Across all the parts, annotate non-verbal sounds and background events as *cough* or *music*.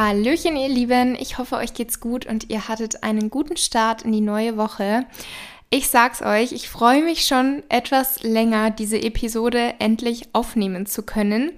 Hallöchen, ihr Lieben. Ich hoffe, euch geht's gut und ihr hattet einen guten Start in die neue Woche. Ich sag's euch, ich freue mich schon etwas länger, diese Episode endlich aufnehmen zu können,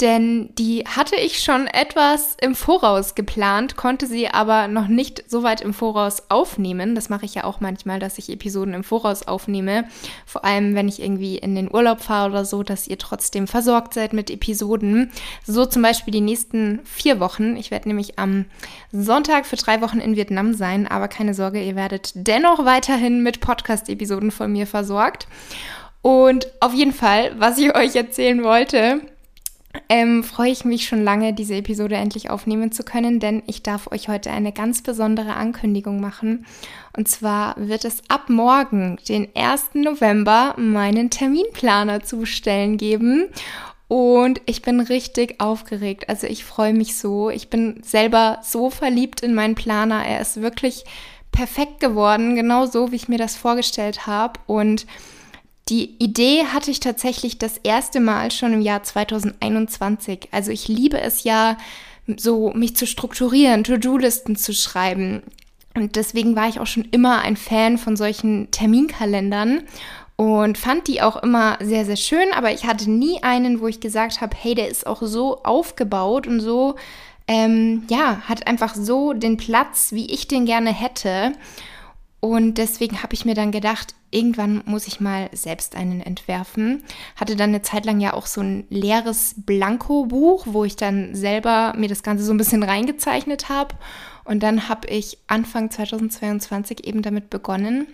denn die hatte ich schon etwas im Voraus geplant, konnte sie aber noch nicht so weit im Voraus aufnehmen. Das mache ich ja auch manchmal, dass ich Episoden im Voraus aufnehme, vor allem wenn ich irgendwie in den Urlaub fahre oder so, dass ihr trotzdem versorgt seid mit Episoden. So zum Beispiel die nächsten vier Wochen. Ich werde nämlich am Sonntag für drei Wochen in Vietnam sein, aber keine Sorge, ihr werdet dennoch weiterhin mit Podcast-Episoden von mir versorgt. Und auf jeden Fall, was ich *laughs* euch erzählen wollte, ähm, freue ich mich schon lange, diese Episode endlich aufnehmen zu können, denn ich darf euch heute eine ganz besondere Ankündigung machen. Und zwar wird es ab morgen, den 1. November, meinen Terminplaner zu bestellen geben. Und ich bin richtig aufgeregt. Also ich freue mich so. Ich bin selber so verliebt in meinen Planer. Er ist wirklich perfekt geworden, genau so, wie ich mir das vorgestellt habe. Und die Idee hatte ich tatsächlich das erste Mal schon im Jahr 2021. Also ich liebe es ja, so mich zu strukturieren, To-Do-Listen zu schreiben. Und deswegen war ich auch schon immer ein Fan von solchen Terminkalendern und fand die auch immer sehr, sehr schön. Aber ich hatte nie einen, wo ich gesagt habe, hey, der ist auch so aufgebaut und so, ähm, ja, hat einfach so den Platz, wie ich den gerne hätte. Und deswegen habe ich mir dann gedacht, irgendwann muss ich mal selbst einen entwerfen. Hatte dann eine Zeit lang ja auch so ein leeres Blanko-Buch, wo ich dann selber mir das Ganze so ein bisschen reingezeichnet habe. Und dann habe ich Anfang 2022 eben damit begonnen,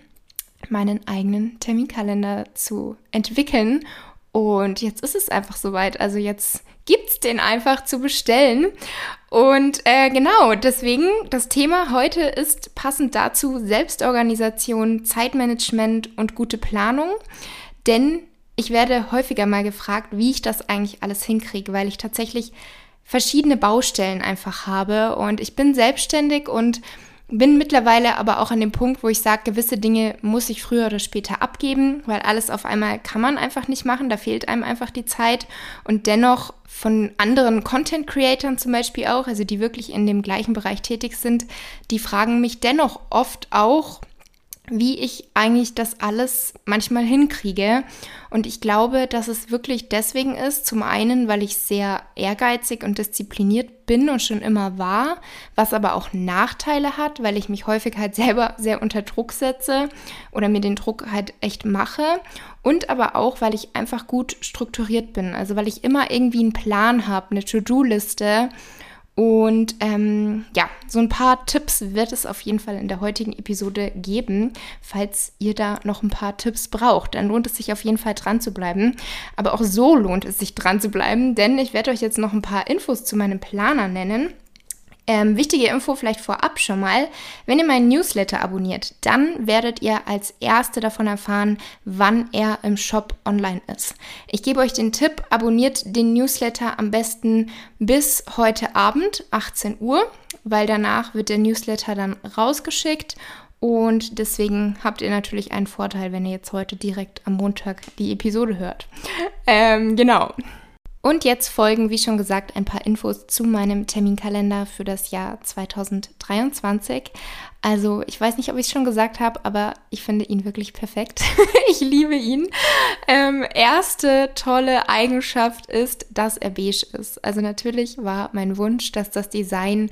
meinen eigenen Terminkalender zu entwickeln und jetzt ist es einfach soweit. Also jetzt gibt es den einfach zu bestellen. Und äh, genau, deswegen, das Thema heute ist passend dazu Selbstorganisation, Zeitmanagement und gute Planung. Denn ich werde häufiger mal gefragt, wie ich das eigentlich alles hinkriege, weil ich tatsächlich verschiedene Baustellen einfach habe. Und ich bin selbstständig und bin mittlerweile aber auch an dem Punkt, wo ich sage, gewisse Dinge muss ich früher oder später abgeben, weil alles auf einmal kann man einfach nicht machen, da fehlt einem einfach die Zeit. Und dennoch von anderen Content Creatern zum Beispiel auch, also die wirklich in dem gleichen Bereich tätig sind, die fragen mich dennoch oft auch, wie ich eigentlich das alles manchmal hinkriege. Und ich glaube, dass es wirklich deswegen ist, zum einen, weil ich sehr ehrgeizig und diszipliniert bin und schon immer war, was aber auch Nachteile hat, weil ich mich häufig halt *laughs* selber sehr unter Druck setze oder mir den Druck halt echt mache. Und aber auch, weil ich einfach gut strukturiert bin. Also weil ich immer irgendwie einen Plan habe, eine To-Do-Liste und ähm, ja, so ein paar Tipps wird es auf jeden Fall in der heutigen Episode geben. Falls ihr da noch ein paar Tipps braucht, dann lohnt es sich auf jeden Fall dran zu bleiben. Aber auch so lohnt es sich dran zu bleiben, denn ich werde euch jetzt noch ein paar Infos zu meinem Planer nennen. Ähm, wichtige Info vielleicht vorab schon mal. Wenn ihr meinen Newsletter abonniert, dann werdet ihr als Erste davon erfahren, wann er im Shop online ist. Ich gebe euch den Tipp, abonniert den Newsletter am besten bis heute Abend, 18 Uhr, weil danach wird der Newsletter dann rausgeschickt und deswegen habt ihr natürlich einen Vorteil, wenn ihr jetzt heute direkt am Montag die Episode hört. *laughs* Ähm, genau. Und jetzt folgen, wie schon gesagt, ein paar Infos zu meinem Terminkalender für das Jahr 2023. Also ich weiß nicht, ob ich es schon gesagt habe, aber ich finde ihn wirklich perfekt. *laughs* ich liebe ihn. Ähm, erste tolle Eigenschaft ist, dass er beige ist. Also natürlich war mein Wunsch, dass das Design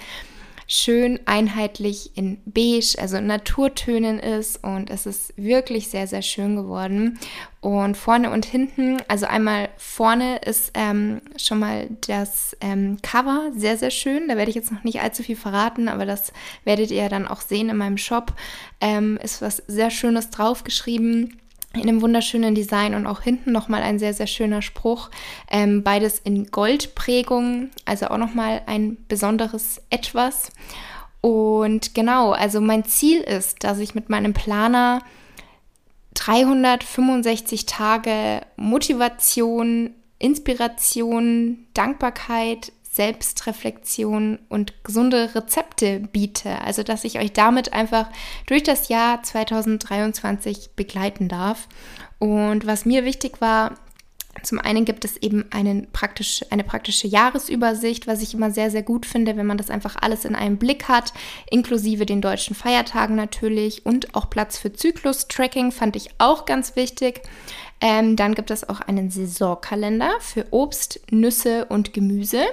schön einheitlich in beige, also Naturtönen ist und es ist wirklich sehr, sehr schön geworden. Und vorne und hinten, also einmal vorne ist ähm, schon mal das ähm, Cover sehr, sehr schön. Da werde ich jetzt noch nicht allzu viel verraten, aber das werdet ihr dann auch sehen in meinem Shop. Ähm, ist was sehr Schönes draufgeschrieben in einem wunderschönen Design und auch hinten nochmal ein sehr, sehr schöner Spruch. Ähm, beides in Goldprägung, also auch nochmal ein besonderes Etwas. Und genau, also mein Ziel ist, dass ich mit meinem Planer 365 Tage Motivation, Inspiration, Dankbarkeit, Selbstreflexion und gesunde Rezepte biete. Also, dass ich euch damit einfach durch das Jahr 2023 begleiten darf. Und was mir wichtig war, Zum einen gibt es eben einen praktisch, eine praktische Jahresübersicht, was ich immer sehr, sehr gut finde, wenn man das einfach alles in einem Blick hat, inklusive den deutschen Feiertagen natürlich und auch Platz für Zyklus-Tracking fand ich auch ganz wichtig. Ähm, dann gibt es auch einen Saisonkalender für Obst, Nüsse und Gemüse.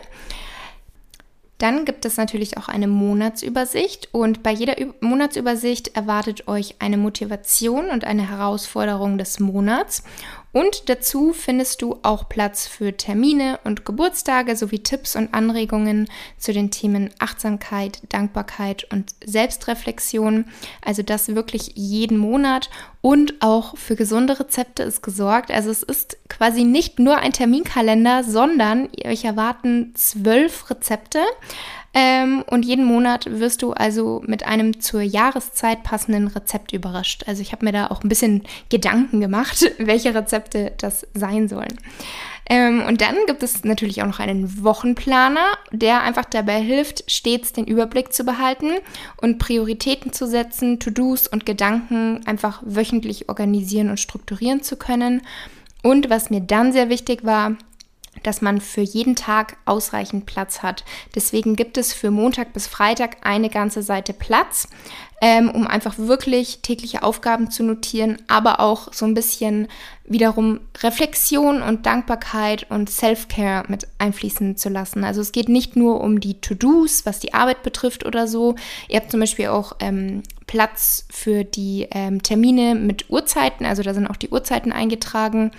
Dann gibt es natürlich auch eine Monatsübersicht und bei jeder Ü Monatsübersicht erwartet euch eine Motivation und eine Herausforderung des Monats. Und dazu findest du auch Platz für Termine und Geburtstage sowie Tipps und Anregungen zu den Themen Achtsamkeit, Dankbarkeit und Selbstreflexion. Also das wirklich jeden Monat und auch für gesunde Rezepte ist gesorgt. Also es ist quasi nicht nur ein Terminkalender, sondern euch erwarten zwölf Rezepte. Ähm, und jeden Monat wirst du also mit einem zur Jahreszeit passenden Rezept überrascht. Also ich habe mir da auch ein bisschen Gedanken gemacht, *laughs* welche Rezepte das sein sollen. Ähm, und dann gibt es natürlich auch noch einen Wochenplaner, der einfach dabei hilft, stets den Überblick zu behalten und Prioritäten zu setzen, To-Dos und Gedanken einfach wöchentlich organisieren und strukturieren zu können. Und was mir dann sehr wichtig war, dass man für jeden Tag ausreichend Platz hat. Deswegen gibt es für Montag bis Freitag eine ganze Seite Platz, ähm, um einfach wirklich tägliche Aufgaben zu notieren, aber auch so ein bisschen wiederum Reflexion und Dankbarkeit und Self-Care mit einfließen zu lassen. Also es geht nicht nur um die To-Dos, was die Arbeit betrifft oder so. Ihr habt zum Beispiel auch ähm, Platz für die ähm, Termine mit Uhrzeiten, also da sind auch die Uhrzeiten eingetragen.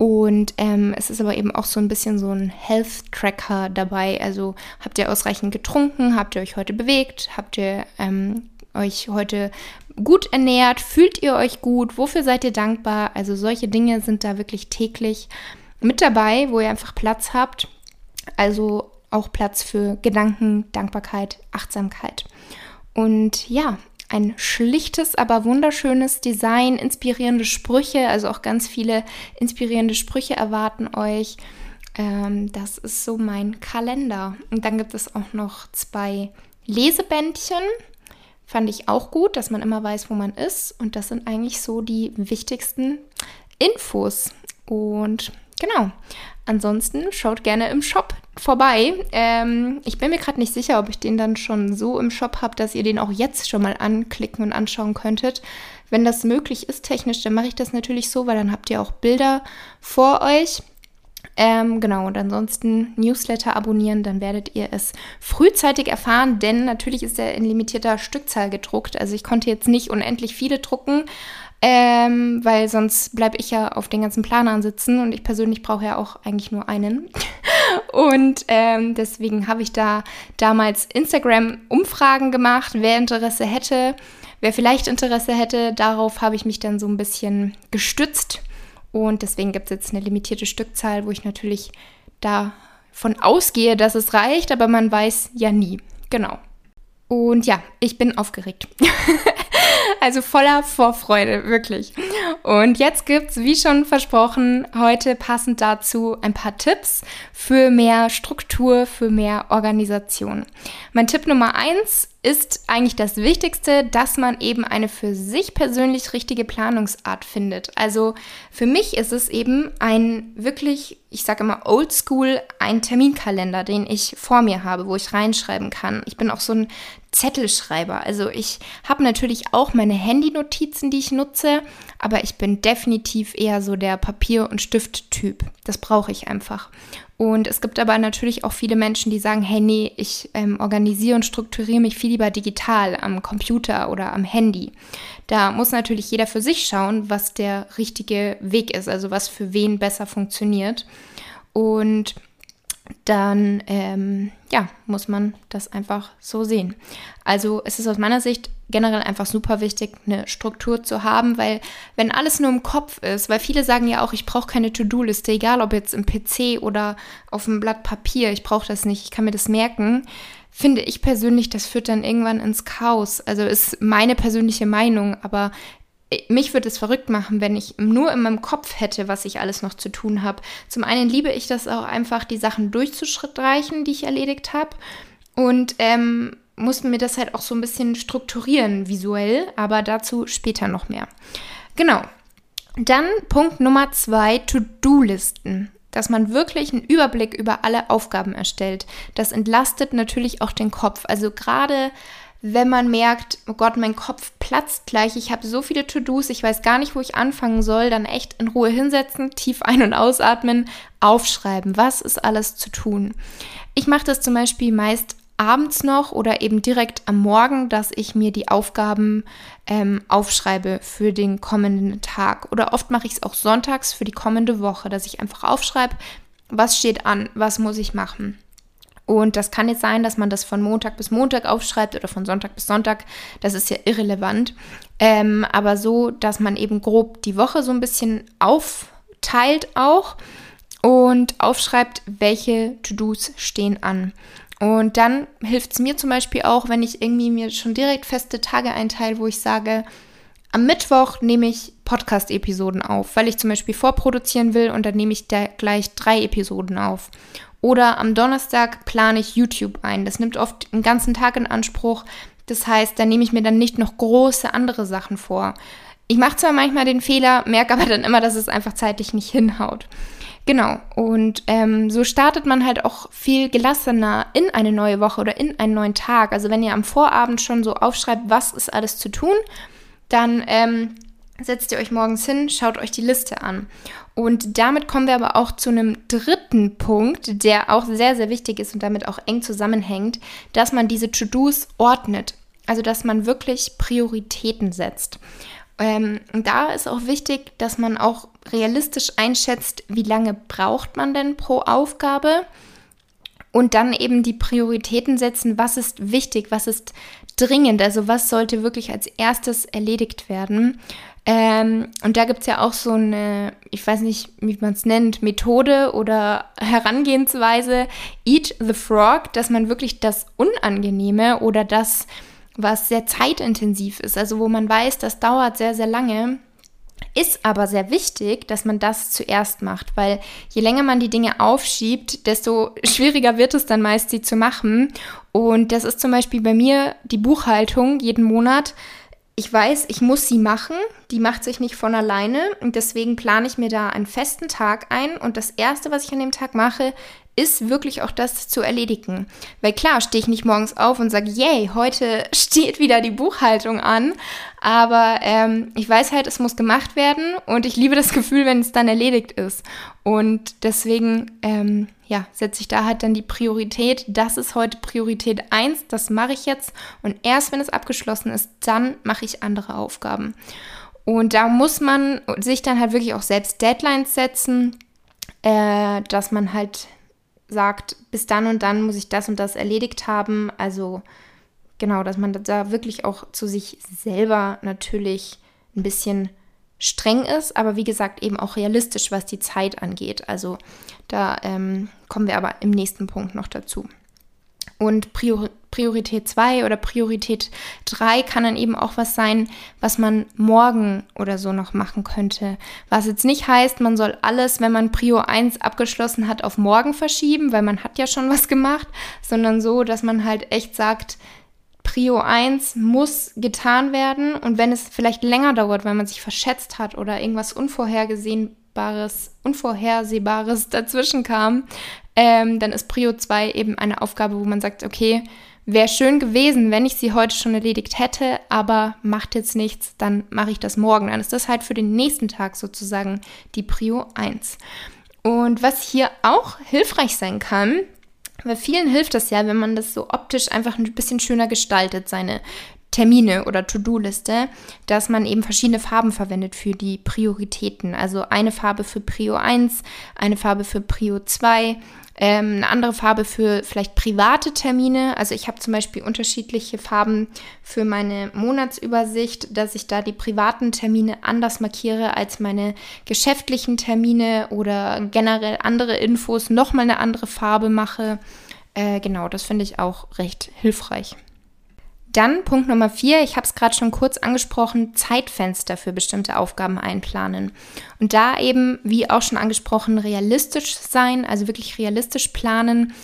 Und ähm, es ist aber eben auch so ein bisschen so ein Health-Tracker dabei. Also habt ihr ausreichend getrunken? Habt ihr euch heute bewegt? Habt ihr ähm, euch heute gut ernährt? Fühlt ihr euch gut? Wofür seid ihr dankbar? Also solche Dinge sind da wirklich täglich mit dabei, wo ihr einfach Platz habt. Also auch Platz für Gedanken, Dankbarkeit, Achtsamkeit. Und ja, ein schlichtes, aber wunderschönes Design, inspirierende Sprüche, also auch ganz viele inspirierende Sprüche erwarten euch. Ähm, das ist so mein Kalender. Und dann gibt es auch noch zwei Lesebändchen. Fand ich auch gut, dass man immer weiß, wo man ist. Und das sind eigentlich so die wichtigsten Infos. Und genau. Ansonsten schaut gerne im Shop vorbei. Ähm, ich bin mir gerade nicht sicher, ob ich den dann schon so im Shop habe, dass ihr den auch jetzt schon mal anklicken und anschauen könntet. Wenn das möglich ist technisch, dann mache ich das natürlich so, weil dann habt ihr auch Bilder vor euch. Ähm, genau, und ansonsten Newsletter abonnieren, dann werdet ihr es frühzeitig erfahren, denn natürlich ist er in limitierter Stückzahl gedruckt. Also ich konnte jetzt nicht unendlich viele drucken, ähm, weil sonst bleibe ich ja auf den ganzen Planern sitzen und ich persönlich brauche ja auch eigentlich nur einen. *laughs* und ähm, deswegen habe ich da damals Instagram-Umfragen gemacht, wer Interesse hätte, wer vielleicht Interesse hätte. Darauf habe ich mich dann so ein bisschen gestützt. Und deswegen gibt es jetzt eine limitierte Stückzahl, wo ich natürlich davon ausgehe, dass es reicht, aber man weiß ja nie. Genau. Und ja, ich bin aufgeregt. *laughs* also voller Vorfreude, wirklich. Und jetzt gibt's, wie schon versprochen, heute passend dazu ein paar Tipps für mehr Struktur, für mehr Organisation. Mein Tipp Nummer eins ist eigentlich das Wichtigste, dass man eben eine für sich persönlich richtige Planungsart findet. Also für mich ist es eben ein wirklich, ich sage immer oldschool, ein Terminkalender, den ich vor mir habe, wo ich reinschreiben kann. Ich bin auch so ein Zettelschreiber. Also ich habe natürlich auch meine Handy-Notizen, die ich nutze, aber ich bin definitiv eher so der Papier- und Stift-Typ. Das brauche ich einfach. Und es gibt aber natürlich auch viele Menschen, die sagen, hey, nee, ich ähm, organisiere und strukturiere mich viel lieber digital am Computer oder am Handy. Da muss natürlich jeder für sich schauen, was der richtige Weg ist, also was für wen besser funktioniert. Und dann ähm, ja, muss man das einfach so sehen. Also es ist aus meiner Sicht generell einfach super wichtig, eine Struktur zu haben, weil wenn alles nur im Kopf ist, weil viele sagen ja auch, ich brauche keine To-Do-Liste, egal ob jetzt im PC oder auf einem Blatt Papier, ich brauche das nicht, ich kann mir das merken, finde ich persönlich, das führt dann irgendwann ins Chaos. Also ist meine persönliche Meinung, aber mich würde es verrückt machen, wenn ich nur in meinem Kopf hätte, was ich alles noch zu tun habe. Zum einen liebe ich das auch einfach, die Sachen durchzustreichen, die ich erledigt habe. Und ähm, musste mir das halt auch so ein bisschen strukturieren visuell, aber dazu später noch mehr. Genau. Dann Punkt Nummer zwei, To-Do-Listen dass man wirklich einen Überblick über alle Aufgaben erstellt. Das entlastet natürlich auch den Kopf. Also gerade wenn man merkt, oh Gott, mein Kopf platzt gleich, ich habe so viele To-Dos, ich weiß gar nicht, wo ich anfangen soll, dann echt in Ruhe hinsetzen, tief ein- und ausatmen, aufschreiben, was ist alles zu tun. Ich mache das zum Beispiel meist abends noch oder eben direkt am Morgen, dass ich mir die Aufgaben ähm, aufschreibe für den kommenden Tag. Oder oft mache ich es auch sonntags für die kommende Woche, dass ich einfach aufschreibe, was steht an, was muss ich machen. Und das kann jetzt sein, dass man das von Montag bis Montag aufschreibt oder von Sonntag bis Sonntag. Das ist ja irrelevant. Ähm, aber so, dass man eben grob die Woche so ein bisschen aufteilt auch und aufschreibt, welche To-Dos stehen an. Und dann hilft es mir zum Beispiel auch, wenn ich irgendwie mir schon direkt feste Tage einteile, wo ich sage, am Mittwoch nehme ich Podcast-Episoden auf, weil ich zum Beispiel vorproduzieren will und dann nehme ich da gleich drei Episoden auf. Oder am Donnerstag plane ich YouTube ein. Das nimmt oft einen ganzen Tag in Anspruch. Das heißt, da nehme ich mir dann nicht noch große andere Sachen vor. Ich mache zwar manchmal den Fehler, merke aber dann immer, dass es einfach zeitlich nicht hinhaut. Genau, und ähm, so startet man halt auch viel gelassener in eine neue Woche oder in einen neuen Tag. Also wenn ihr am Vorabend schon so aufschreibt, was ist alles zu tun, dann ähm, setzt ihr euch morgens hin, schaut euch die Liste an. Und damit kommen wir aber auch zu einem dritten Punkt, der auch sehr, sehr wichtig ist und damit auch eng zusammenhängt, dass man diese To-Dos ordnet. Also dass man wirklich Prioritäten setzt. Ähm, da ist auch wichtig, dass man auch realistisch einschätzt, wie lange braucht man denn pro Aufgabe und dann eben die Prioritäten setzen, was ist wichtig, was ist dringend, also was sollte wirklich als erstes erledigt werden. Ähm, und da gibt es ja auch so eine, ich weiß nicht, wie man es nennt, Methode oder Herangehensweise, Eat the Frog, dass man wirklich das Unangenehme oder das, was sehr zeitintensiv ist, also wo man weiß, das dauert sehr, sehr lange, ist aber sehr wichtig, dass man das zuerst macht, weil je länger man die Dinge aufschiebt, desto schwieriger wird es dann meist, sie zu machen. Und das ist zum Beispiel bei mir die Buchhaltung jeden Monat. Ich weiß, ich muss sie machen, die macht sich nicht von alleine. Und deswegen plane ich mir da einen festen Tag ein. Und das Erste, was ich an dem Tag mache, ist wirklich auch das zu erledigen. Weil klar, stehe ich nicht morgens auf und sage, yay, heute *laughs* steht wieder die Buchhaltung an. Aber ähm, ich weiß halt, es muss gemacht werden und ich liebe das *laughs* Gefühl, wenn es dann erledigt ist. Und deswegen, ähm, ja, setze ich da halt dann die Priorität. Das ist heute Priorität 1, das mache ich jetzt. Und erst wenn es abgeschlossen ist, dann mache ich andere Aufgaben. Und da muss man sich dann halt wirklich auch selbst Deadlines setzen, äh, dass man halt sagt, bis dann und dann muss ich das und das erledigt haben. Also genau, dass man da wirklich auch zu sich selber natürlich ein bisschen streng ist, aber wie gesagt eben auch realistisch, was die Zeit angeht. Also da ähm, kommen wir aber im nächsten Punkt noch dazu. Und Prior Priorität 2 oder Priorität 3 kann dann eben auch was sein, was man morgen oder so noch machen könnte. Was jetzt nicht heißt, man soll alles, wenn man Prio 1 abgeschlossen hat, auf morgen verschieben, weil man hat ja schon was gemacht, sondern so, dass man halt echt sagt, Prio 1 muss getan werden und wenn es vielleicht länger dauert, weil man sich verschätzt hat oder irgendwas Unvorhergesehenbares, Unvorhersehbares dazwischen kam, ähm, dann ist Prio 2 eben eine Aufgabe, wo man sagt, okay, wäre schön gewesen, wenn ich sie heute schon erledigt hätte, aber macht jetzt nichts, dann mache ich das morgen. Dann ist das halt für den nächsten Tag sozusagen die Prio 1. Und was hier auch hilfreich sein kann, weil vielen hilft das ja, wenn man das so optisch einfach ein bisschen schöner gestaltet, seine Termine oder To-Do-Liste, dass man eben verschiedene Farben verwendet für die Prioritäten. Also eine Farbe für Prio 1, eine Farbe für Prio 2, ähm, eine andere Farbe für vielleicht private Termine. Also ich habe zum Beispiel unterschiedliche Farben für meine Monatsübersicht, dass ich da die privaten Termine anders markiere als meine geschäftlichen Termine oder generell andere Infos nochmal eine andere Farbe mache. Äh, genau, das finde ich auch recht hilfreich. Dann Punkt Nummer vier, ich habe es gerade schon kurz angesprochen, Zeitfenster für bestimmte Aufgaben einplanen. Und da eben, wie auch schon angesprochen, realistisch sein, also wirklich realistisch planen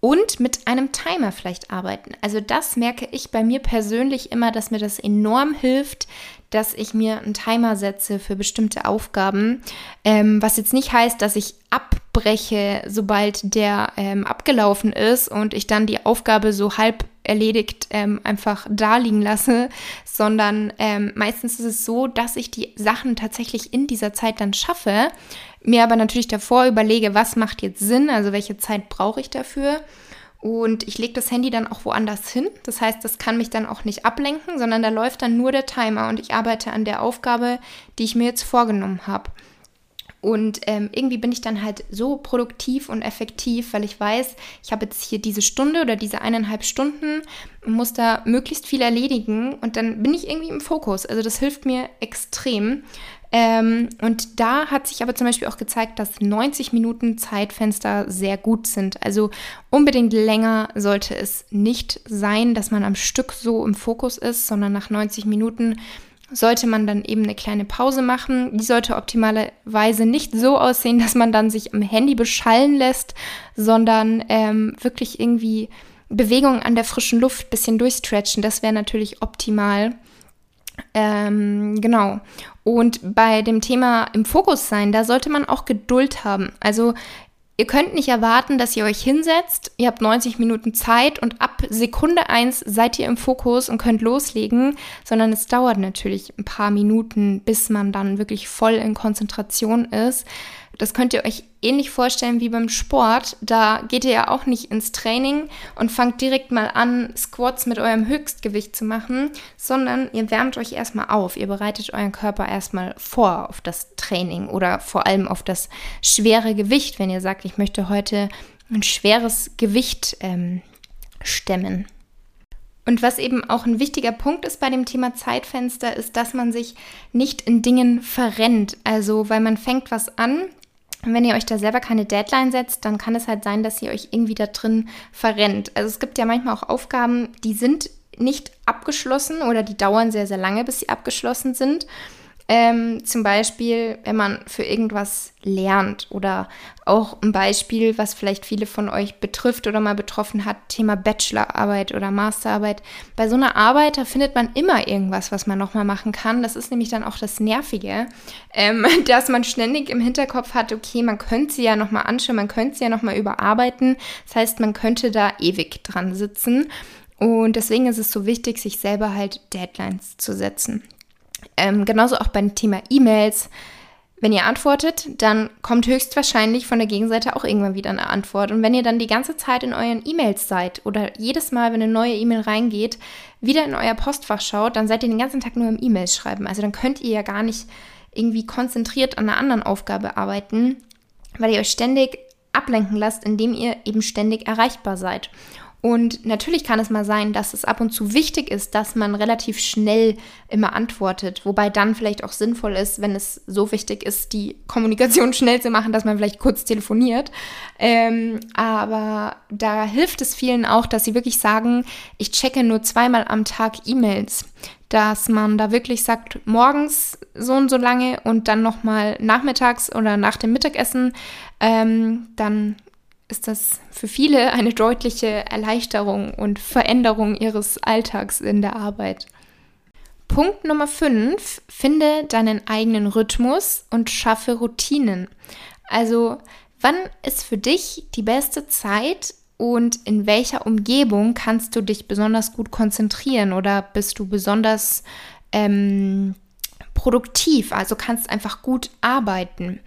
und mit einem Timer vielleicht arbeiten. Also das merke ich bei mir persönlich immer, dass mir das enorm hilft, dass ich mir einen Timer setze für bestimmte Aufgaben, ähm, was jetzt nicht heißt, dass ich abbreche, sobald der ähm, abgelaufen ist und ich dann die Aufgabe so halb erledigt ähm, einfach da liegen lasse, sondern ähm, meistens ist es so, dass ich die Sachen tatsächlich in dieser Zeit dann schaffe, mir aber natürlich davor überlege, was macht jetzt Sinn, also welche Zeit brauche ich dafür und ich lege das Handy dann auch woanders hin. Das heißt, das kann mich dann auch nicht ablenken, sondern da läuft dann nur der Timer und ich arbeite an der Aufgabe, die ich mir jetzt vorgenommen habe. Und ähm, irgendwie bin ich dann halt so produktiv und effektiv, weil ich weiß, ich habe jetzt hier diese Stunde oder diese eineinhalb Stunden und muss da möglichst viel erledigen und dann bin ich irgendwie im Fokus. Also das hilft mir extrem. Ähm, und da hat sich aber zum Beispiel auch gezeigt, dass 90 Minuten Zeitfenster sehr gut sind. Also unbedingt länger sollte es nicht sein, dass man am Stück so im Fokus ist, sondern nach 90 Minuten sollte man dann eben eine kleine Pause machen. Die sollte optimalerweise nicht so aussehen, dass man dann sich am Handy beschallen lässt, sondern ähm, wirklich irgendwie Bewegung an der frischen Luft, bisschen durchstretchen. Das wäre natürlich optimal. Ähm, genau. Und bei dem Thema im Fokus sein, da sollte man auch Geduld haben. Also ihr könnt nicht erwarten, dass ihr euch hinsetzt, ihr habt 90 Minuten Zeit und ab Sekunde 1 seid ihr im Fokus und könnt loslegen, sondern es dauert natürlich ein paar Minuten, bis man dann wirklich voll in Konzentration ist. Das könnt ihr euch ähnlich vorstellen wie beim Sport. Da geht ihr ja auch nicht ins Training und fangt direkt mal an, Squats mit eurem Höchstgewicht zu machen, sondern ihr wärmt euch erstmal auf. Ihr bereitet euren Körper erstmal vor auf das Training oder vor allem auf das schwere Gewicht, wenn ihr sagt, ich möchte heute ein schweres Gewicht ähm, stemmen. Und was eben auch ein wichtiger Punkt ist bei dem Thema Zeitfenster, ist, dass man sich nicht in Dingen verrennt. Also, weil man fängt was an, und wenn ihr euch da selber keine Deadline setzt, dann kann es halt sein, dass ihr euch irgendwie da drin verrennt. Also es gibt ja manchmal auch Aufgaben, die sind nicht abgeschlossen oder die dauern sehr, sehr lange, bis sie abgeschlossen sind. Ähm, zum Beispiel, wenn man für irgendwas lernt oder auch ein Beispiel, was vielleicht viele von euch betrifft oder mal betroffen hat, Thema Bachelorarbeit oder Masterarbeit. Bei so einer Arbeit, da findet man immer irgendwas, was man nochmal machen kann. Das ist nämlich dann auch das Nervige, ähm, *laughs* dass man ständig im Hinterkopf hat, okay, man könnte sie ja nochmal anschauen, man könnte sie ja nochmal überarbeiten. Das heißt, man könnte da ewig dran sitzen. Und deswegen ist es so wichtig, sich selber halt Deadlines zu setzen. Ähm, genauso auch beim Thema E-Mails. Wenn ihr antwortet, dann kommt höchstwahrscheinlich von der Gegenseite auch irgendwann wieder eine Antwort. Und wenn ihr dann die ganze Zeit in euren E-Mails seid oder jedes Mal, wenn eine neue E-Mail reingeht, wieder in euer Postfach schaut, dann seid ihr den ganzen Tag nur im E-Mails schreiben. Also dann könnt ihr ja gar nicht irgendwie konzentriert an einer anderen Aufgabe arbeiten, weil ihr euch ständig ablenken lasst, indem ihr eben ständig erreichbar seid. Und natürlich kann es mal sein, dass es ab und zu wichtig ist, dass man relativ schnell immer antwortet, wobei dann vielleicht auch sinnvoll ist, wenn es so wichtig ist, die Kommunikation *laughs* schnell zu machen, dass man vielleicht kurz telefoniert. Ähm, aber da hilft es vielen auch, dass sie wirklich sagen, ich checke nur zweimal am Tag E-Mails. Dass man da wirklich sagt, morgens so und so lange und dann nochmal nachmittags oder nach dem Mittagessen, ähm, dann ist das für viele eine deutliche Erleichterung und Veränderung ihres Alltags in der Arbeit. Punkt Nummer 5, finde deinen eigenen Rhythmus und schaffe Routinen. Also, wann ist für dich die beste Zeit und in welcher Umgebung kannst du dich besonders gut konzentrieren oder bist du besonders ähm, produktiv, also kannst einfach gut arbeiten.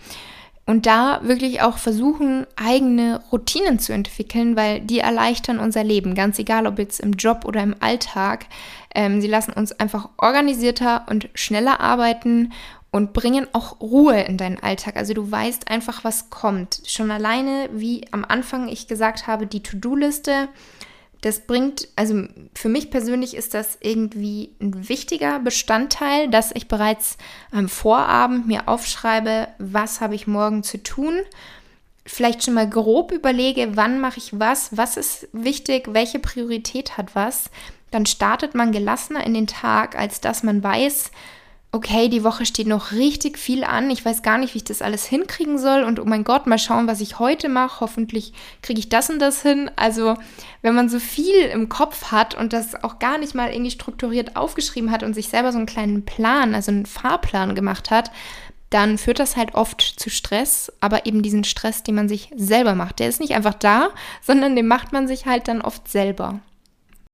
Und da wirklich auch versuchen, eigene Routinen zu entwickeln, weil die erleichtern unser Leben, ganz egal ob jetzt im Job oder im Alltag. Ähm, sie lassen uns einfach organisierter und schneller arbeiten und bringen auch Ruhe in deinen Alltag. Also du weißt einfach, was kommt. Schon alleine, wie am Anfang ich gesagt habe, die To-Do-Liste das bringt, also für mich persönlich ist das irgendwie ein wichtiger Bestandteil, dass ich bereits am Vorabend mir aufschreibe, was habe ich morgen zu tun. Vielleicht schon mal grob überlege, wann mache ich was, was ist wichtig, welche Priorität hat was. Dann startet man gelassener in den Tag, als dass man weiß, okay, die Woche steht noch richtig viel an, ich weiß gar nicht, wie ich das alles hinkriegen soll und oh mein Gott, mal schauen, was ich heute mache, hoffentlich kriege ich das und das hin. Also wenn man so viel im Kopf hat und das auch gar nicht mal irgendwie strukturiert aufgeschrieben hat und sich selber so einen kleinen Plan, also einen Fahrplan gemacht hat, dann führt das halt oft zu Stress, aber eben diesen Stress, den man sich selber macht. Der ist nicht einfach da, sondern den macht man sich halt dann oft selber.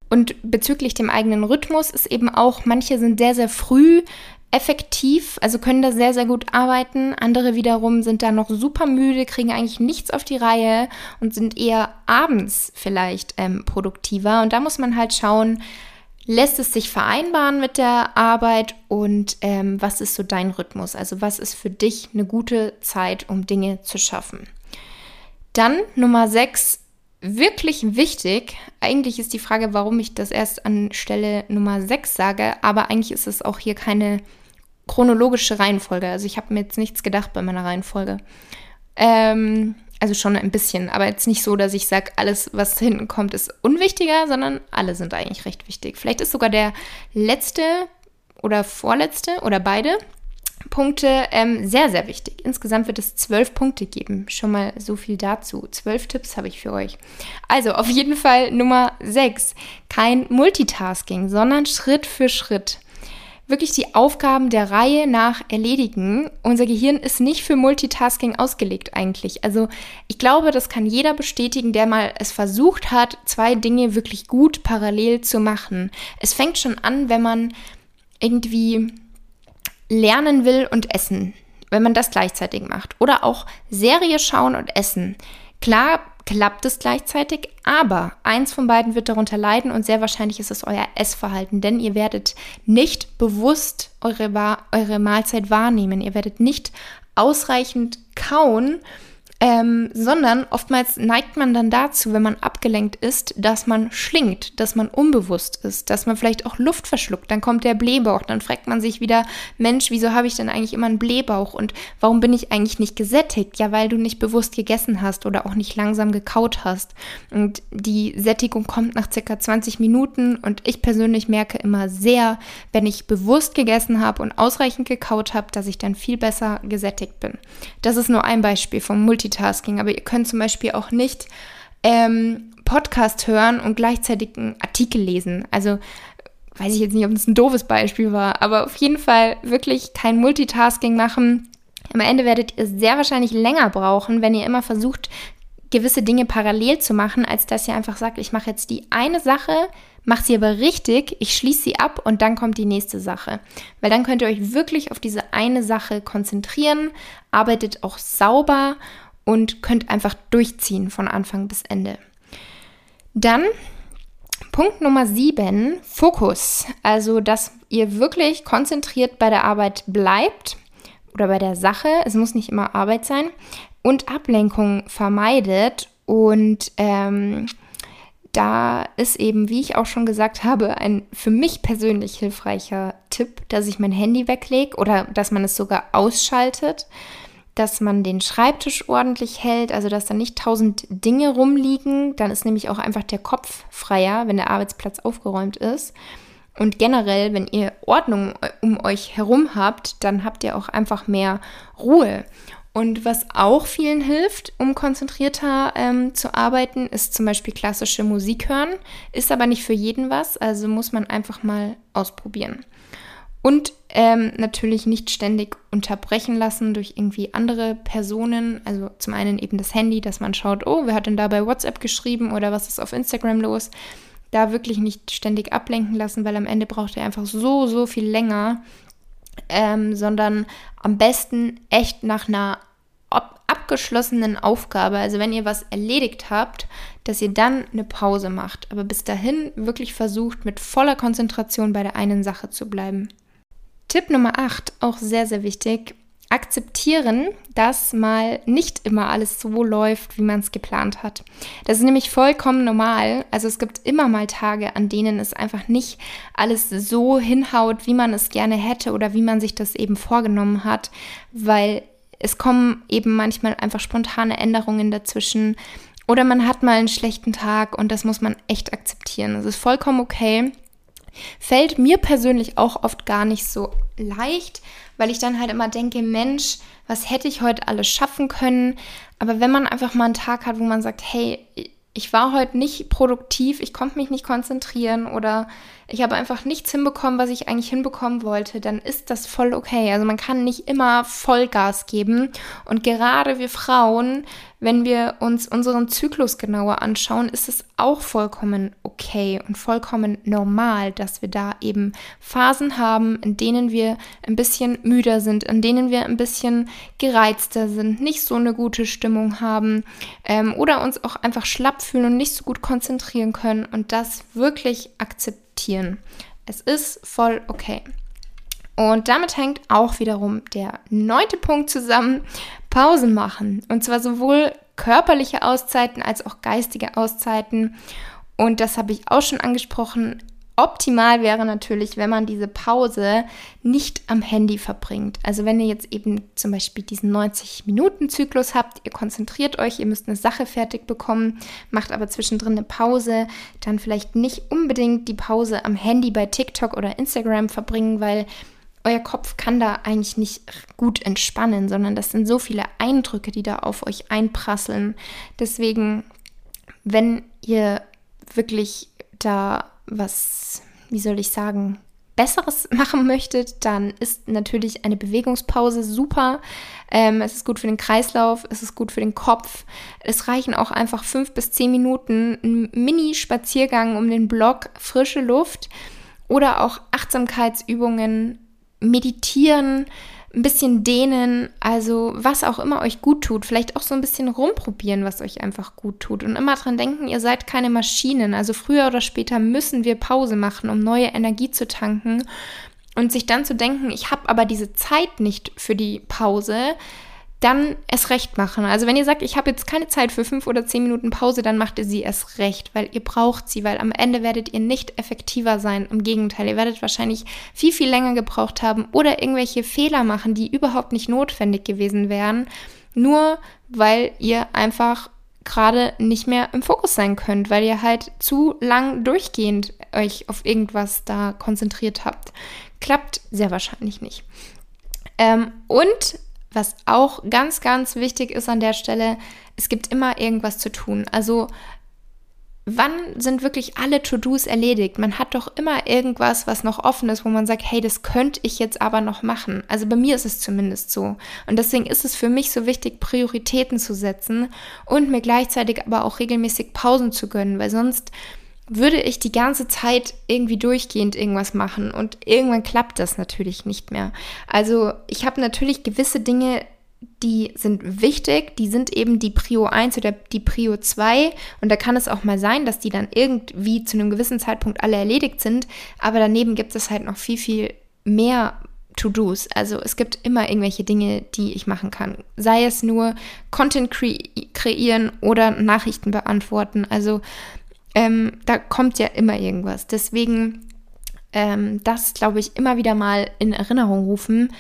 Und bezüglich dem eigenen Rhythmus ist eben auch, manche sind sehr, sehr früh effektiv, also können da sehr, sehr gut arbeiten. Andere wiederum sind da noch super müde, kriegen eigentlich nichts auf die Reihe und sind eher abends vielleicht ähm, produktiver. Und da muss man halt schauen, lässt es sich vereinbaren mit der Arbeit und ähm, was ist so dein Rhythmus? Also was ist für dich eine gute Zeit, um Dinge zu schaffen? Dann Nummer 6, wirklich wichtig. Eigentlich ist die Frage, warum ich das erst an Stelle Nummer 6 sage, aber eigentlich ist es auch hier keine chronologische Reihenfolge. Also ich habe mir jetzt nichts gedacht bei meiner Reihenfolge. Ähm, also schon ein bisschen, aber jetzt nicht so, dass ich sage, alles, was hinten kommt, ist unwichtiger, sondern alle sind eigentlich recht wichtig. Vielleicht ist sogar der letzte oder vorletzte oder beide Punkte ähm, sehr, sehr wichtig. Insgesamt wird es zwölf Punkte geben. Schon mal so viel dazu. Zwölf Tipps habe ich für euch. Also auf jeden Fall Nummer sechs. Kein Multitasking, sondern Schritt für Schritt wirklich die Aufgaben der Reihe nach erledigen. Unser Gehirn ist nicht für Multitasking ausgelegt eigentlich. Also ich glaube, das kann jeder bestätigen, der mal es versucht hat, zwei Dinge wirklich gut parallel zu machen. Es fängt schon an, wenn man irgendwie lernen will und essen, wenn man das gleichzeitig macht. Oder auch Serie schauen und essen. Klar klappt es gleichzeitig, aber eins von beiden wird darunter leiden und sehr wahrscheinlich ist es euer Essverhalten, denn ihr werdet nicht bewusst eure, eure Mahlzeit wahrnehmen. Ihr werdet nicht ausreichend kauen ähm, sondern oftmals neigt man dann dazu, wenn man abgelenkt ist, dass man schlingt, dass man unbewusst ist, dass man vielleicht auch Luft verschluckt. Dann kommt der Blähbauch, dann fragt man sich wieder, Mensch, wieso habe ich denn eigentlich immer einen Blähbauch und warum bin ich eigentlich nicht gesättigt? Ja, weil du nicht bewusst gegessen hast oder auch nicht langsam gekaut hast. Und die Sättigung kommt nach circa 20 Minuten und ich persönlich merke immer sehr, wenn ich bewusst gegessen habe und ausreichend gekaut habe, dass ich dann viel besser gesättigt bin. Das ist nur ein Beispiel vom Multi Multitasking, aber ihr könnt zum Beispiel auch nicht ähm, Podcast hören und gleichzeitig einen Artikel lesen. Also weiß ich jetzt nicht, ob das ein doofes Beispiel war, aber auf jeden Fall wirklich kein Multitasking machen. Am Ende werdet ihr sehr wahrscheinlich länger brauchen, wenn ihr immer versucht, gewisse Dinge parallel zu machen, als dass ihr einfach sagt, ich mache jetzt die eine Sache, mache sie aber richtig, ich schließe sie ab und dann kommt die nächste Sache. Weil dann könnt ihr euch wirklich auf diese eine Sache konzentrieren, arbeitet auch sauber und könnt einfach durchziehen von Anfang bis Ende. Dann Punkt Nummer 7, Fokus. Also, dass ihr wirklich konzentriert bei der Arbeit bleibt oder bei der Sache. Es muss nicht immer Arbeit sein. Und Ablenkung vermeidet. Und ähm, da ist eben, wie ich auch schon gesagt habe, ein für mich persönlich hilfreicher Tipp, dass ich mein Handy weglege oder dass man es sogar ausschaltet dass man den Schreibtisch ordentlich hält, also dass da nicht tausend Dinge rumliegen. Dann ist nämlich auch einfach der Kopf freier, wenn der Arbeitsplatz aufgeräumt ist. Und generell, wenn ihr Ordnung um euch herum habt, dann habt ihr auch einfach mehr Ruhe. Und was auch vielen hilft, um konzentrierter ähm, zu arbeiten, ist zum Beispiel klassische Musik hören. Ist aber nicht für jeden was, also muss man einfach mal ausprobieren. Und ähm, natürlich nicht ständig unterbrechen lassen durch irgendwie andere Personen. Also zum einen eben das Handy, dass man schaut, oh, wer hat denn da bei WhatsApp geschrieben oder was ist auf Instagram los? Da wirklich nicht ständig ablenken lassen, weil am Ende braucht ihr einfach so, so viel länger. Ähm, sondern am besten echt nach einer abgeschlossenen Aufgabe, also wenn ihr was erledigt habt, dass ihr dann eine Pause macht. Aber bis dahin wirklich versucht, mit voller Konzentration bei der einen Sache zu bleiben. Tipp Nummer 8, auch sehr, sehr wichtig. Akzeptieren, dass mal nicht immer alles so läuft, wie man es geplant hat. Das ist nämlich vollkommen normal. Also es gibt immer mal Tage, an denen es einfach nicht alles so hinhaut, wie man es gerne hätte oder wie man sich das eben vorgenommen hat, weil es kommen eben manchmal einfach spontane Änderungen dazwischen oder man hat mal einen schlechten Tag und das muss man echt akzeptieren. Das ist vollkommen okay. Fällt mir persönlich auch oft gar nicht so leicht, weil ich dann halt immer denke, Mensch, was hätte ich heute alles schaffen können? Aber wenn man einfach mal einen Tag hat, wo man sagt, hey, ich war heute nicht produktiv, ich konnte mich nicht konzentrieren oder ich habe einfach nichts hinbekommen, was ich eigentlich hinbekommen wollte, dann ist das voll okay. Also man kann nicht immer Vollgas geben. Und gerade wir Frauen, wenn wir uns unseren Zyklus genauer anschauen, ist es auch vollkommen okay und vollkommen normal, dass wir da eben Phasen haben, in denen wir ein bisschen müder sind, in denen wir ein bisschen gereizter sind, nicht so eine gute Stimmung haben ähm, oder uns auch einfach schlapp fühlen und nicht so gut konzentrieren können und das wirklich akzeptieren. Es ist voll okay. Und damit hängt auch wiederum der neunte Punkt zusammen, Pausen machen. Und zwar sowohl körperliche Auszeiten als auch geistige Auszeiten. Und das habe ich auch schon angesprochen. Optimal wäre natürlich, wenn man diese Pause nicht am Handy verbringt. Also wenn ihr jetzt eben zum Beispiel diesen 90-Minuten-Zyklus habt, ihr konzentriert euch, ihr müsst eine Sache fertig bekommen, macht aber zwischendrin eine Pause, dann vielleicht nicht unbedingt die Pause am Handy bei TikTok oder Instagram verbringen, weil euer Kopf kann da eigentlich nicht gut entspannen, sondern das sind so viele Eindrücke, die da auf euch einprasseln. Deswegen, wenn ihr wirklich da was, wie soll ich sagen, Besseres *laughs* machen möchtet, dann ist natürlich eine Bewegungspause super. Ähm, es ist gut für den Kreislauf, es ist gut für den Kopf. Es reichen auch einfach fünf bis zehn Minuten, ein Mini-Spaziergang um den Block, frische Luft oder auch Achtsamkeitsübungen meditieren, ein bisschen dehnen, also was auch immer euch gut tut. Vielleicht auch so ein bisschen rumprobieren, was euch einfach gut tut. Und immer dran denken, ihr seid keine Maschinen. Also früher oder später müssen wir Pause machen, um neue Energie zu tanken. Und sich dann zu denken, ich habe aber diese Zeit nicht für die Pause, dann es recht machen. Also wenn ihr sagt, ich habe jetzt keine Zeit für fünf oder zehn Minuten Pause, dann macht ihr sie erst recht, weil ihr braucht sie, weil am Ende werdet ihr nicht effektiver sein. Im Gegenteil, ihr werdet wahrscheinlich viel, viel länger gebraucht haben oder irgendwelche Fehler machen, die überhaupt nicht notwendig gewesen wären, nur weil ihr einfach gerade nicht mehr im Fokus sein könnt, weil ihr halt zu lang durchgehend euch auf irgendwas da konzentriert habt. Klappt sehr wahrscheinlich nicht. Ähm, und was auch ganz, ganz wichtig ist an der Stelle, es gibt immer irgendwas zu tun. Also wann sind wirklich alle To-Dos erledigt? Man hat doch immer irgendwas, was noch offen ist, wo man sagt, hey, das könnte ich jetzt aber noch machen. Also bei mir ist es zumindest so. Und deswegen ist es für mich so wichtig, Prioritäten zu setzen und mir gleichzeitig aber auch regelmäßig Pausen zu gönnen, weil sonst würde ich die ganze Zeit irgendwie durchgehend irgendwas machen und irgendwann klappt das natürlich nicht mehr. Also ich habe natürlich gewisse Dinge, die sind wichtig, die sind eben die Prio 1 oder die Prio 2 und da kann es auch mal sein, dass die dann irgendwie zu einem gewissen Zeitpunkt alle erledigt sind, aber daneben gibt es halt noch viel, viel mehr To-Dos. Also es gibt immer irgendwelche Dinge, die ich machen kann. Sei es nur Content kre kreieren oder Nachrichten beantworten. Also ähm, da kommt ja immer irgendwas. Deswegen ähm, das, glaube ich, immer wieder mal in Erinnerung rufen.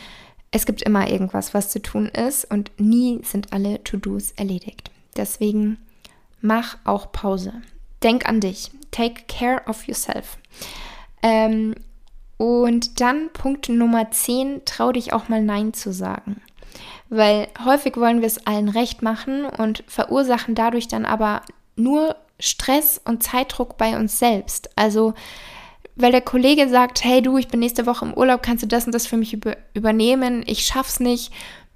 Es gibt immer irgendwas, was zu tun ist und nie sind alle To-Dos erledigt. Deswegen mach auch Pause. Denk an dich. Take care of yourself. Ähm, und dann Punkt Nummer 10, trau dich auch mal Nein zu sagen. Weil häufig wollen wir es allen recht machen und verursachen dadurch dann aber nur Stress und Zeitdruck bei uns selbst. Also, weil der Kollege sagt, hey du, ich bin nächste Woche im Urlaub, kannst du das und das für mich über übernehmen? Ich schaff's nicht.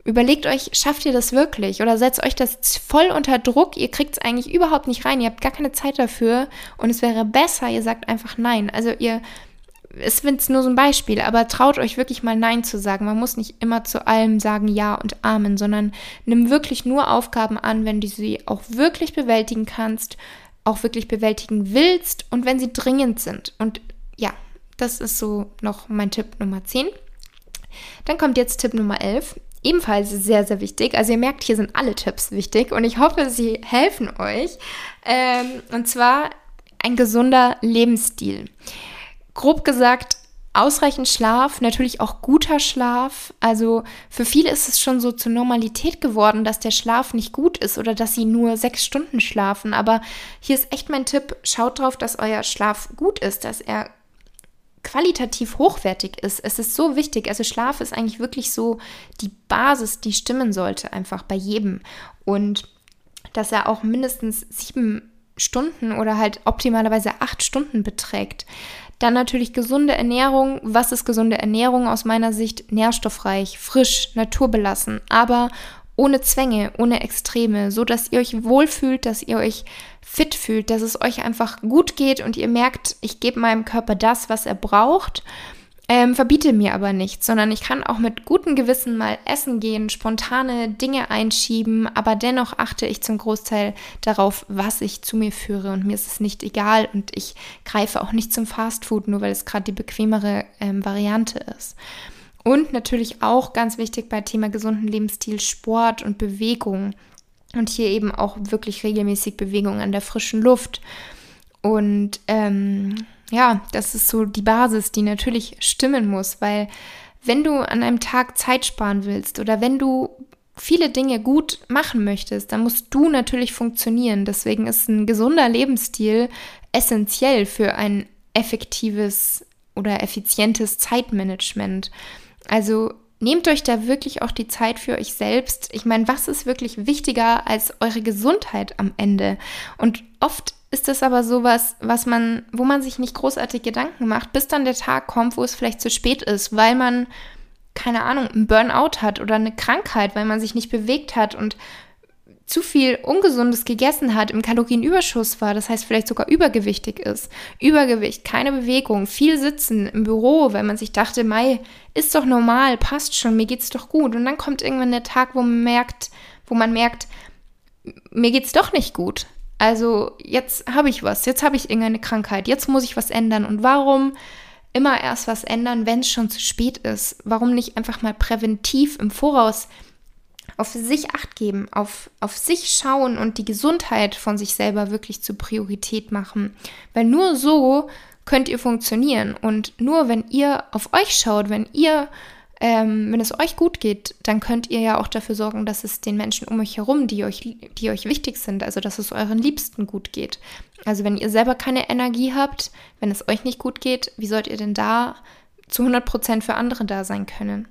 Überlegt euch, schafft ihr das wirklich? Oder setzt euch das voll unter Druck? Ihr kriegt es eigentlich überhaupt nicht rein. Ihr habt gar keine Zeit dafür. Und es wäre besser, ihr sagt einfach nein. Also ihr es ist nur so ein Beispiel, aber traut euch wirklich mal Nein zu sagen. Man muss nicht immer zu allem sagen Ja und Amen, sondern nimm wirklich nur Aufgaben an, wenn du sie auch wirklich bewältigen kannst, auch wirklich bewältigen willst und wenn sie dringend sind. Und ja, das ist so noch mein Tipp Nummer 10. Dann kommt jetzt Tipp Nummer 11. Ebenfalls sehr, sehr wichtig. Also ihr merkt, hier sind alle Tipps wichtig und ich hoffe, sie helfen euch. Ähm, und zwar ein gesunder Lebensstil grob gesagt, ausreichend Schlaf, natürlich auch guter Schlaf. Also für viele ist es schon so zur Normalität geworden, dass der Schlaf nicht gut ist oder dass sie nur sechs Stunden schlafen. Aber hier ist echt mein Tipp, schaut drauf, dass euer Schlaf gut ist, dass er qualitativ hochwertig ist. Es ist so wichtig. Also Schlaf ist eigentlich wirklich so die Basis, die stimmen sollte, einfach bei jedem. Und dass er auch mindestens sieben Stunden oder halt optimalerweise acht Stunden beträgt. Dann natürlich gesunde Ernährung. Was ist gesunde Ernährung aus meiner Sicht? Nährstoffreich, frisch, naturbelassen, aber ohne Zwänge, ohne Extreme, so dass ihr euch wohlfühlt, dass ihr euch fit fühlt, dass es euch einfach gut geht und ihr merkt, ich gebe meinem Körper das, was er braucht ähm, verbiete mir aber nichts, sondern ich kann auch mit gutem Gewissen mal essen gehen, spontane Dinge einschieben, aber dennoch achte ich zum Großteil darauf, was ich zu mir führe. Und mir ist es nicht egal und ich greife auch nicht zum Fastfood, nur weil es gerade die bequemere ähm, Variante ist. Und natürlich auch ganz wichtig bei Thema gesunden Lebensstil Sport und Bewegung. Und hier eben auch wirklich regelmäßig Bewegung an der frischen Luft. Und ähm, ja, das ist so die Basis, die natürlich stimmen muss, weil wenn du an einem Tag Zeit sparen willst oder wenn du viele Dinge gut machen möchtest, dann musst du natürlich funktionieren. Deswegen ist ein gesunder Lebensstil essentiell für ein effektives oder effizientes Zeitmanagement. Also nehmt euch da wirklich auch die Zeit für euch selbst. Ich meine, was ist wirklich wichtiger als eure Gesundheit am Ende? Und oft ist das aber sowas, was man, wo man sich nicht großartig Gedanken macht, bis dann der Tag kommt, wo es vielleicht zu spät ist, weil man, keine Ahnung, einen Burnout hat oder eine Krankheit, weil man sich nicht bewegt hat und zu viel Ungesundes gegessen hat, im Kalorienüberschuss war, das heißt vielleicht sogar übergewichtig ist. Übergewicht, keine Bewegung, viel Sitzen im Büro, weil man sich dachte, Mai, ist doch normal, passt schon, mir geht's doch gut. Und dann kommt irgendwann der Tag, wo man merkt, wo man merkt, mir geht's doch nicht gut. Also jetzt habe ich was, jetzt habe ich irgendeine Krankheit, jetzt muss ich was ändern. Und warum immer erst was ändern, wenn es schon zu spät ist? Warum nicht einfach mal präventiv im Voraus auf sich acht geben, auf, auf sich schauen und die Gesundheit von sich selber wirklich zur Priorität machen? Weil nur so könnt ihr funktionieren. Und nur wenn ihr auf euch schaut, wenn ihr ähm, wenn es euch gut geht, dann könnt ihr ja auch dafür sorgen, dass es den Menschen um euch herum, die euch, die euch wichtig sind, also dass es euren Liebsten gut geht. Also wenn ihr selber keine Energie habt, wenn es euch nicht gut geht, wie sollt ihr denn da zu 100 Prozent für andere da sein können?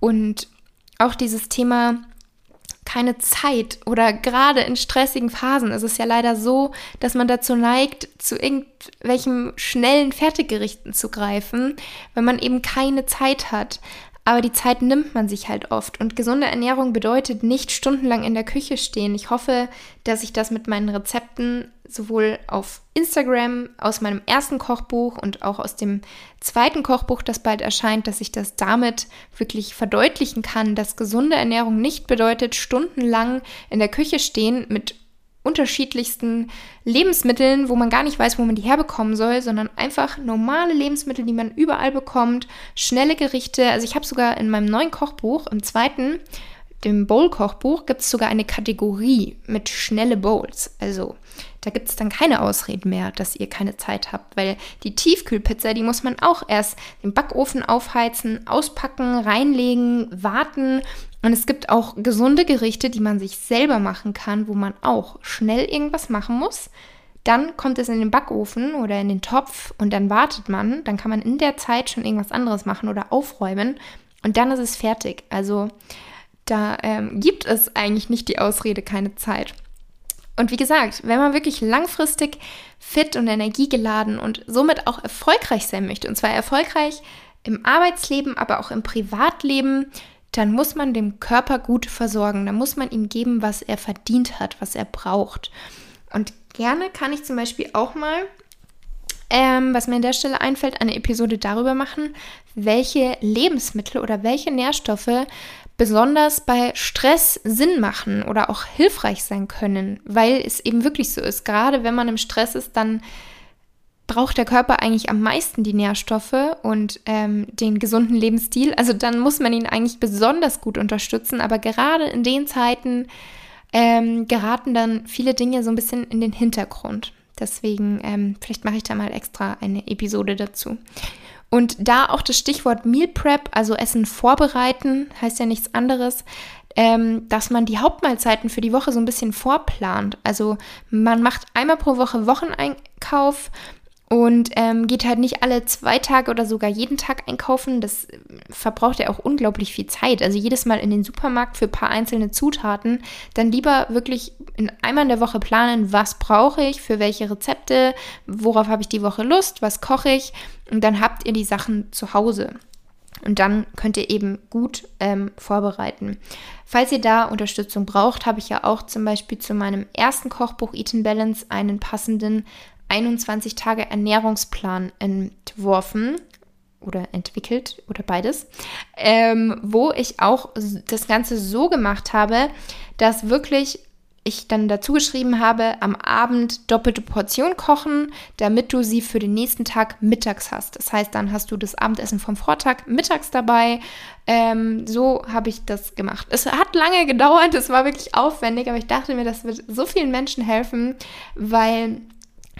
Und auch dieses Thema keine Zeit oder gerade in stressigen Phasen ist es ja leider so, dass man dazu neigt, zu irgendwelchen schnellen Fertiggerichten zu greifen, wenn man eben keine Zeit hat. Aber die Zeit nimmt man sich halt oft. Und gesunde Ernährung bedeutet nicht stundenlang in der Küche stehen. Ich hoffe, dass ich das mit meinen Rezepten sowohl auf Instagram aus meinem ersten Kochbuch und auch aus dem zweiten Kochbuch, das bald erscheint, dass ich das damit wirklich verdeutlichen kann, dass gesunde Ernährung nicht bedeutet, stundenlang in der Küche stehen mit unterschiedlichsten Lebensmitteln, wo man gar nicht weiß, wo man die herbekommen soll, sondern einfach normale Lebensmittel, die man überall bekommt, schnelle Gerichte. Also ich habe sogar in meinem neuen Kochbuch, im zweiten, dem Bowl-Kochbuch, gibt es sogar eine Kategorie mit schnelle Bowls. Also da gibt es dann keine Ausreden mehr, dass ihr keine Zeit habt, weil die Tiefkühlpizza, die muss man auch erst den Backofen aufheizen, auspacken, reinlegen, warten. Und es gibt auch gesunde Gerichte, die man sich selber machen kann, wo man auch schnell irgendwas machen muss. Dann kommt es in den Backofen oder in den Topf und dann wartet man. Dann kann man in der Zeit schon irgendwas anderes machen oder aufräumen und dann ist es fertig. Also da ähm, gibt es eigentlich nicht die Ausrede, keine Zeit. Und wie gesagt, wenn man wirklich langfristig fit und energiegeladen und somit auch erfolgreich sein möchte, und zwar erfolgreich im Arbeitsleben, aber auch im Privatleben, dann muss man dem Körper gut versorgen. Dann muss man ihm geben, was er verdient hat, was er braucht. Und gerne kann ich zum Beispiel auch mal, ähm, was mir an der Stelle einfällt, eine Episode darüber machen, welche Lebensmittel oder welche Nährstoffe besonders bei Stress Sinn machen oder auch hilfreich sein können, weil es eben wirklich so ist. Gerade wenn man im Stress ist, dann braucht der Körper eigentlich am meisten die Nährstoffe und ähm, den gesunden Lebensstil. Also dann muss man ihn eigentlich besonders gut unterstützen. Aber gerade in den Zeiten ähm, geraten dann viele Dinge so ein bisschen in den Hintergrund. Deswegen, ähm, vielleicht mache ich da mal extra eine Episode dazu. Und da auch das Stichwort Meal Prep, also Essen vorbereiten, heißt ja nichts anderes, ähm, dass man die Hauptmahlzeiten für die Woche so ein bisschen vorplant. Also man macht einmal pro Woche Wocheneinkauf und ähm, geht halt nicht alle zwei Tage oder sogar jeden Tag einkaufen. Das äh, verbraucht ja auch unglaublich viel Zeit. Also jedes Mal in den Supermarkt für ein paar einzelne Zutaten. Dann lieber wirklich in einmal in der Woche planen, was brauche ich, für welche Rezepte, worauf habe ich die Woche Lust, was koche ich. Und dann habt ihr die Sachen zu Hause. Und dann könnt ihr eben gut ähm, vorbereiten. Falls ihr da Unterstützung braucht, habe ich ja auch zum Beispiel zu meinem ersten Kochbuch Eat Balance einen passenden 21 Tage Ernährungsplan entworfen oder entwickelt oder beides, ähm, wo ich auch das Ganze so gemacht habe, dass wirklich ich dann dazu geschrieben habe, am Abend doppelte Portion kochen, damit du sie für den nächsten Tag mittags hast. Das heißt, dann hast du das Abendessen vom Vortag mittags dabei. Ähm, so habe ich das gemacht. Es hat lange gedauert, es war wirklich aufwendig, aber ich dachte mir, das wird so vielen Menschen helfen, weil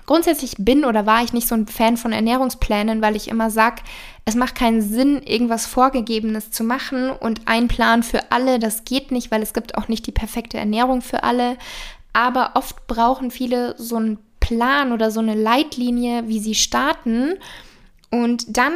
Grundsätzlich bin oder war ich nicht so ein Fan von Ernährungsplänen, weil ich immer sage, es macht keinen Sinn, irgendwas Vorgegebenes zu machen und ein Plan für alle, das geht nicht, weil es gibt auch nicht die perfekte Ernährung für alle. Aber oft brauchen viele so einen Plan oder so eine Leitlinie, wie sie starten. Und dann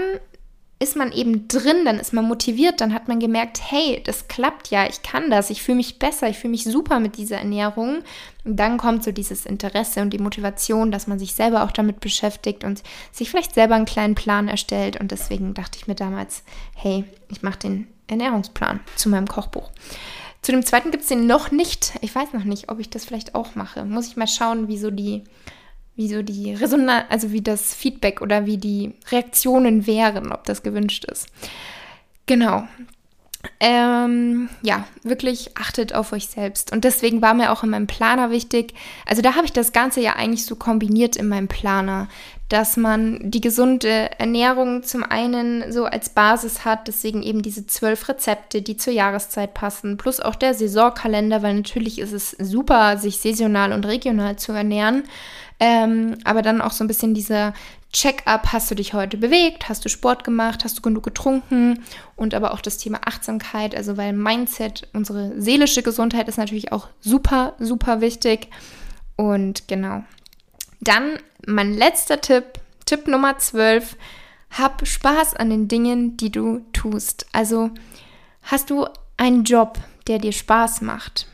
ist man eben drin, dann ist man motiviert, dann hat man gemerkt, hey, das klappt ja, ich kann das, ich fühle mich besser, ich fühle mich super mit dieser Ernährung. Und dann kommt so dieses Interesse und die Motivation, dass man sich selber auch damit beschäftigt und sich vielleicht selber einen kleinen Plan erstellt. Und deswegen dachte ich mir damals, hey, ich mache den Ernährungsplan zu meinem Kochbuch. Zu dem zweiten gibt es den noch nicht. Ich weiß noch nicht, ob ich das vielleicht auch mache. Muss ich mal schauen, wie so die wie so die Resonanz, also wie das Feedback oder wie die Reaktionen wären, ob das gewünscht ist. Genau. Ähm, ja, wirklich achtet auf euch selbst. Und deswegen war mir auch in meinem Planer wichtig, also da habe ich das Ganze ja eigentlich so kombiniert in meinem Planer, dass man die gesunde Ernährung zum einen so als Basis hat, deswegen eben diese zwölf Rezepte, die zur Jahreszeit passen, plus auch der Saisonkalender, weil natürlich ist es super, sich saisonal und regional zu ernähren. Ähm, aber dann auch so ein bisschen dieser Check-up, hast du dich heute bewegt, hast du Sport gemacht, hast du genug getrunken und aber auch das Thema Achtsamkeit, also weil Mindset, unsere seelische Gesundheit ist natürlich auch super, super wichtig. Und genau. Dann mein letzter Tipp, Tipp Nummer 12, hab Spaß an den Dingen, die du tust. Also hast du einen Job, der dir Spaß macht.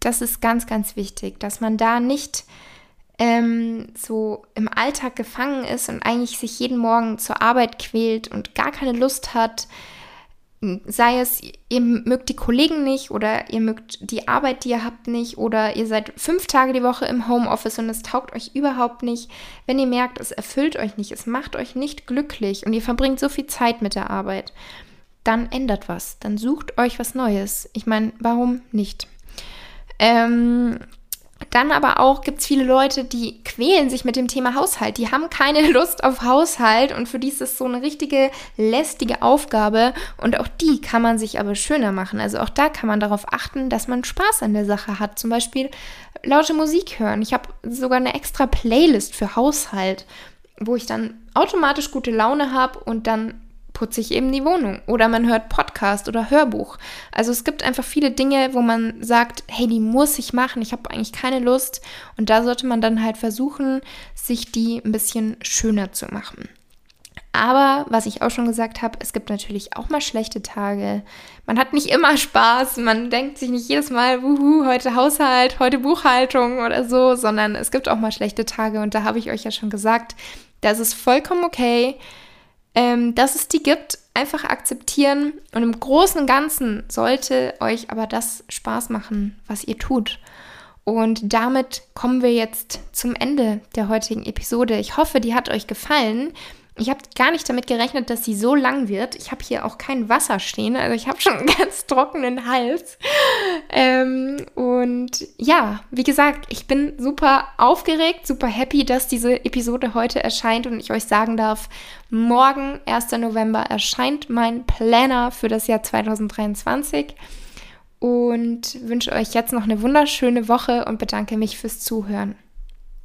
Das ist ganz, ganz wichtig, dass man da nicht ähm, so im Alltag gefangen ist und eigentlich sich jeden Morgen zur Arbeit quält und gar keine Lust hat, sei es, ihr mögt die Kollegen nicht oder ihr mögt die Arbeit, die ihr habt, nicht oder ihr seid fünf Tage die Woche im Homeoffice und es taugt euch überhaupt nicht. Wenn ihr merkt, es erfüllt euch nicht, es macht euch nicht glücklich und ihr verbringt so viel Zeit mit der Arbeit, dann ändert was. Dann sucht euch was Neues. Ich meine, warum nicht? Ähm, dann aber auch gibt es viele Leute, die quälen sich mit dem Thema Haushalt. Die haben keine *laughs* Lust auf Haushalt und für die ist das so eine richtige lästige Aufgabe und auch die kann man sich aber schöner machen. Also auch da kann man darauf achten, dass man Spaß an der Sache hat. Zum Beispiel laute Musik hören. Ich habe sogar eine extra Playlist für Haushalt, wo ich dann automatisch gute Laune habe und dann putze ich eben die Wohnung oder man hört Podcast oder Hörbuch. Also es gibt einfach viele Dinge, wo man sagt, hey, die muss ich machen, ich habe eigentlich keine Lust und da sollte man dann halt versuchen, sich die ein bisschen schöner zu machen. Aber was ich auch schon gesagt habe, es gibt natürlich auch mal schlechte Tage. Man hat nicht immer Spaß, man denkt sich nicht jedes Mal, wuhu, heute Haushalt, heute Buchhaltung oder so, sondern es gibt auch mal schlechte Tage und da habe ich euch ja schon gesagt, das ist vollkommen okay ähm, dass es die gibt, einfach akzeptieren und im Großen und Ganzen sollte euch aber das Spaß machen, was ihr tut. Und damit kommen wir jetzt zum Ende der heutigen Episode. Ich hoffe, die hat euch gefallen. Ich habe gar nicht damit gerechnet, dass sie so lang wird. Ich habe hier auch kein Wasser stehen, also ich habe *laughs* schon einen ganz trockenen Hals. Ähm, und ja, wie gesagt, ich bin super aufgeregt, super happy, dass diese Episode heute erscheint und ich euch sagen darf, morgen, 1. November, erscheint mein Planner für das Jahr 2023 und wünsche euch jetzt noch eine wunderschöne Woche und bedanke mich fürs Zuhören.